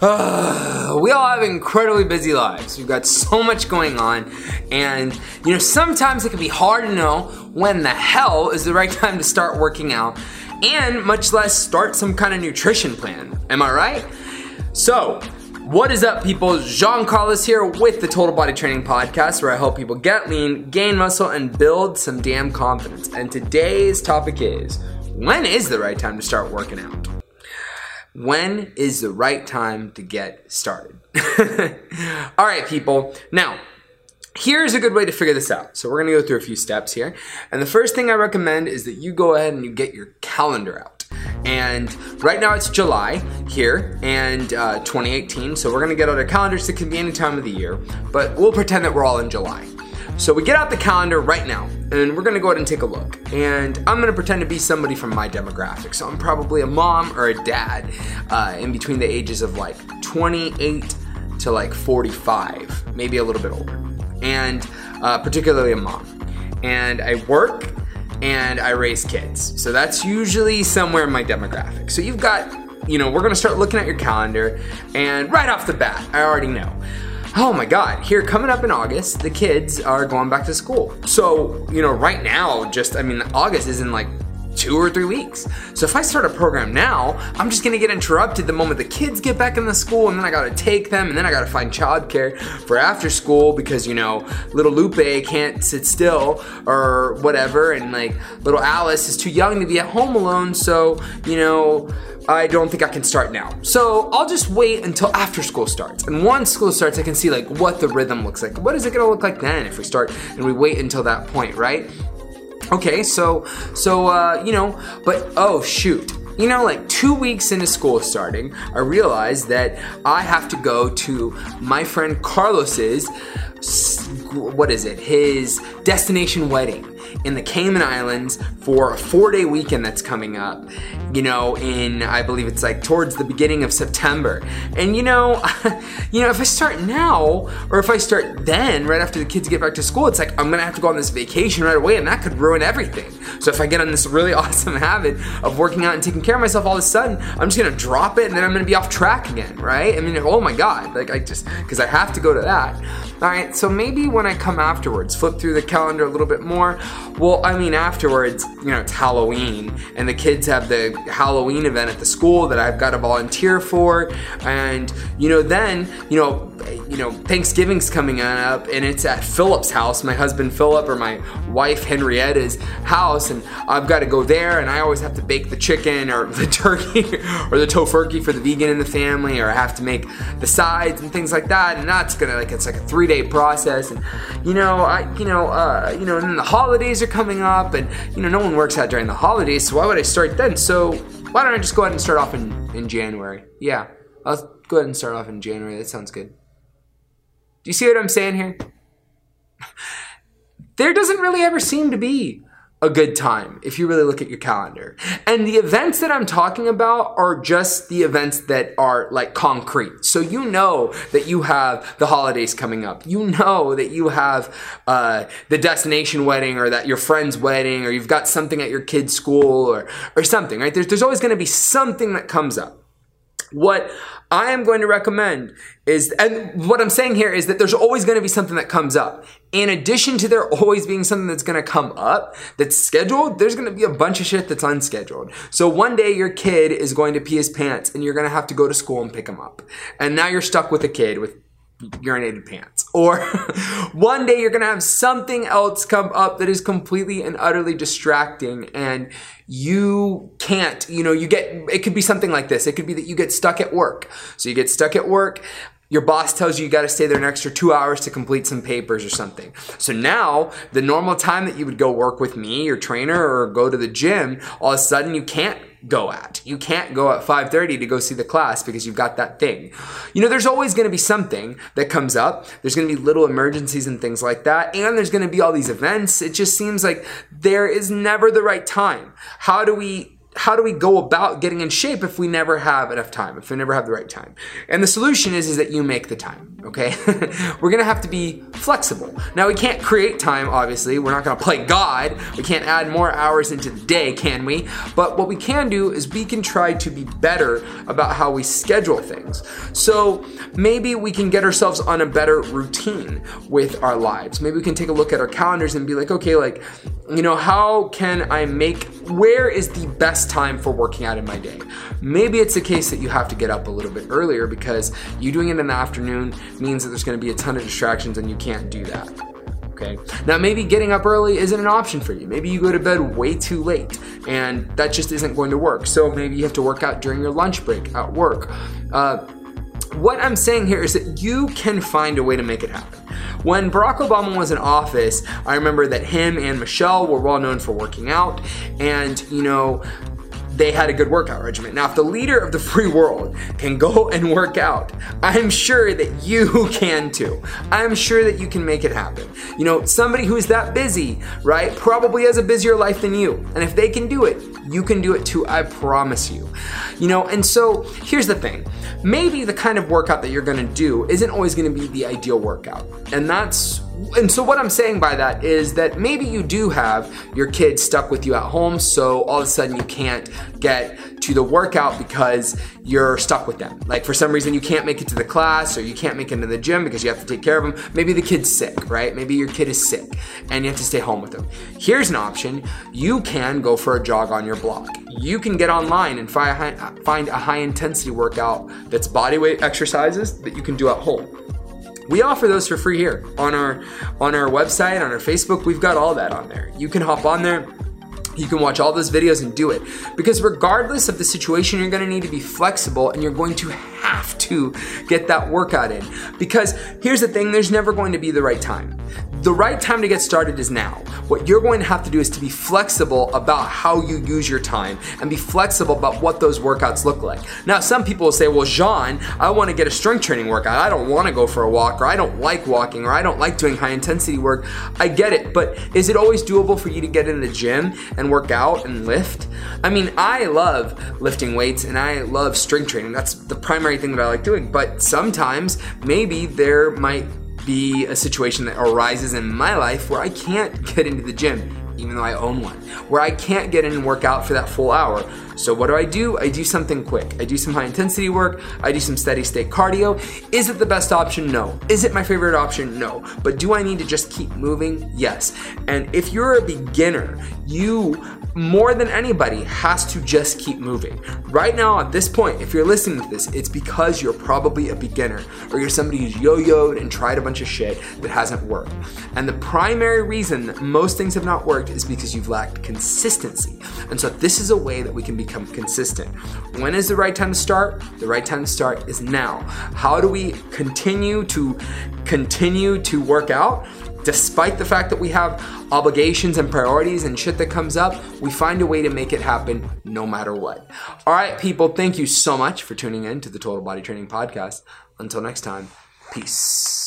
Uh, we all have incredibly busy lives. We've got so much going on, and you know, sometimes it can be hard to know when the hell is the right time to start working out, and much less start some kind of nutrition plan. Am I right? So, what is up, people? Jean Carlos here with the Total Body Training Podcast, where I help people get lean, gain muscle, and build some damn confidence. And today's topic is when is the right time to start working out? When is the right time to get started? All right, people. Now, here's a good way to figure this out. So, we're gonna go through a few steps here. And the first thing I recommend is that you go ahead and you get your calendar out. And right now it's July here and uh, 2018. So, we're gonna get out our calendars. It can be any time of the year, but we'll pretend that we're all in July. So we get out the calendar right now, and we're gonna go ahead and take a look. And I'm gonna pretend to be somebody from my demographic. So I'm probably a mom or a dad uh, in between the ages of like 28 to like 45, maybe a little bit older, and uh, particularly a mom. And I work and I raise kids. So that's usually somewhere in my demographic. So you've got, you know, we're gonna start looking at your calendar, and right off the bat, I already know oh my god, here coming up in August, the kids are going back to school. So, you know, right now, just, I mean, August is in like two or three weeks. So if I start a program now, I'm just gonna get interrupted the moment the kids get back in the school, and then I gotta take them, and then I gotta find childcare for after school because you know little Lupe can't sit still or whatever, and like little Alice is too young to be at home alone. So you know I don't think I can start now. So I'll just wait until after school starts. And once school starts, I can see like what the rhythm looks like. What is it gonna look like then if we start and we wait until that point, right? Okay, so so uh, you know, but oh shoot. You know, like two weeks into school starting, I realized that I have to go to my friend Carlos's what is it? His destination wedding in the Cayman Islands for a four day weekend that's coming up, you know, in I believe it's like towards the beginning of September. And you know, you know, if I start now or if I start then, right after the kids get back to school, it's like I'm gonna have to go on this vacation right away and that could ruin everything. So if I get on this really awesome habit of working out and taking care of myself all of a sudden, I'm just gonna drop it and then I'm gonna be off track again, right? I mean, oh my god, like I just because I have to go to that. All right, so maybe when I come afterwards, flip through the calendar a little bit more, well, I mean, afterwards, you know, it's Halloween, and the kids have the Halloween event at the school that I've got to volunteer for, and you know, then you know, you know, Thanksgiving's coming up, and it's at Philip's house, my husband Philip or my wife Henrietta's house, and I've got to go there, and I always have to bake the chicken or the turkey or the tofurkey for the vegan in the family, or I have to make the sides and things like that, and that's gonna like it's like a three day process, and you know, I you know, uh, you know, and then the holidays are are coming up, and you know, no one works out during the holidays, so why would I start then? So why don't I just go ahead and start off in, in January? Yeah, I'll go ahead and start off in January. That sounds good. Do you see what I'm saying here? there doesn't really ever seem to be a good time if you really look at your calendar. And the events that I'm talking about are just the events that are like concrete. So you know that you have the holidays coming up. You know that you have uh, the destination wedding or that your friend's wedding or you've got something at your kid's school or, or something, right? There's, there's always to be something that comes up. What I am going to recommend is, and what I'm saying here is that there's always going to be something that comes up. In addition to there always being something that's going to come up that's scheduled, there's going to be a bunch of shit that's unscheduled. So one day your kid is going to pee his pants and you're going to have to go to school and pick him up. And now you're stuck with a kid with urinated pants. Or one day you're gonna have something else come up that is completely and utterly distracting and you can't, you know, you get, it could be something like this. It could be that you get stuck at work. So you get stuck at work your boss tells you you got to stay there an extra two hours to complete some papers or something. So now the normal time that you would go work with me, your trainer, or go to the gym, all of a sudden you can't go at. You can't go at 5:30 to go see the class because you've got that thing. You know, there's always going to be something that comes up. There's going to be little emergencies and things like that, and there's going to be all these events. It just seems like there is never the right time. How do we how do we go about getting in shape if we never have enough time, if we never have the right time? And the solution is, is that you make the time, okay? We're gonna have to be flexible. Now, we can't create time, obviously. We're not gonna play God. We can't add more hours into the day, can we? But what we can do is we can try to be better about how we schedule things. So maybe we can get ourselves on a better routine with our lives. Maybe we can take a look at our calendars and be like, okay, like, you know, how can I make, where is the best time for working out in my day? Maybe it's a case that you have to get up a little bit earlier because you doing it in the afternoon means that there's gonna be a ton of distractions and you can't do that. Okay. Now, maybe getting up early isn't an option for you. Maybe you go to bed way too late and that just isn't going to work. So maybe you have to work out during your lunch break at work. Uh, what I'm saying here is that you can find a way to make it happen. When Barack Obama was in office, I remember that him and Michelle were well known for working out, and you know, they had a good workout regimen. Now, if the leader of the free world can go and work out, I'm sure that you can too. I'm sure that you can make it happen. You know, somebody who's that busy, right, probably has a busier life than you. And if they can do it, you can do it too, I promise you. You know, and so here's the thing maybe the kind of workout that you're gonna do isn't always gonna be the ideal workout. And that's and so what I'm saying by that is that maybe you do have your kids stuck with you at home, so all of a sudden you can't get to the workout because you're stuck with them. Like for some reason you can't make it to the class or you can't make it to the gym because you have to take care of them. Maybe the kid's sick, right? Maybe your kid is sick and you have to stay home with them. Here's an option. You can go for a jog on your block. You can get online and find a high intensity workout that's body weight exercises that you can do at home. We offer those for free here on our on our website, on our Facebook. We've got all that on there. You can hop on there. You can watch all those videos and do it. Because regardless of the situation, you're gonna need to be flexible and you're going to have to get that workout in. Because here's the thing there's never going to be the right time. The right time to get started is now. What you're going to have to do is to be flexible about how you use your time and be flexible about what those workouts look like. Now, some people will say, well, Jean, I want to get a strength training workout. I don't want to go for a walk, or I don't like walking, or I don't like doing high intensity work. I get it, but is it always doable for you to get in the gym and work out and lift? I mean, I love lifting weights and I love strength training. That's the primary thing that I like doing, but sometimes maybe there might be a situation that arises in my life where I can't get into the gym, even though I own one, where I can't get in and work out for that full hour. So what do I do? I do something quick. I do some high intensity work. I do some steady state cardio. Is it the best option? No. Is it my favorite option? No. But do I need to just keep moving? Yes. And if you're a beginner, you more than anybody has to just keep moving. Right now, at this point, if you're listening to this, it's because you're probably a beginner or you're somebody who's yo yoed and tried a bunch of shit that hasn't worked. And the primary reason most things have not worked is because you've lacked consistency. And so, this is a way that we can become consistent. When is the right time to start? The right time to start is now. How do we continue to continue to work out? Despite the fact that we have obligations and priorities and shit that comes up, we find a way to make it happen no matter what. All right, people, thank you so much for tuning in to the Total Body Training Podcast. Until next time, peace.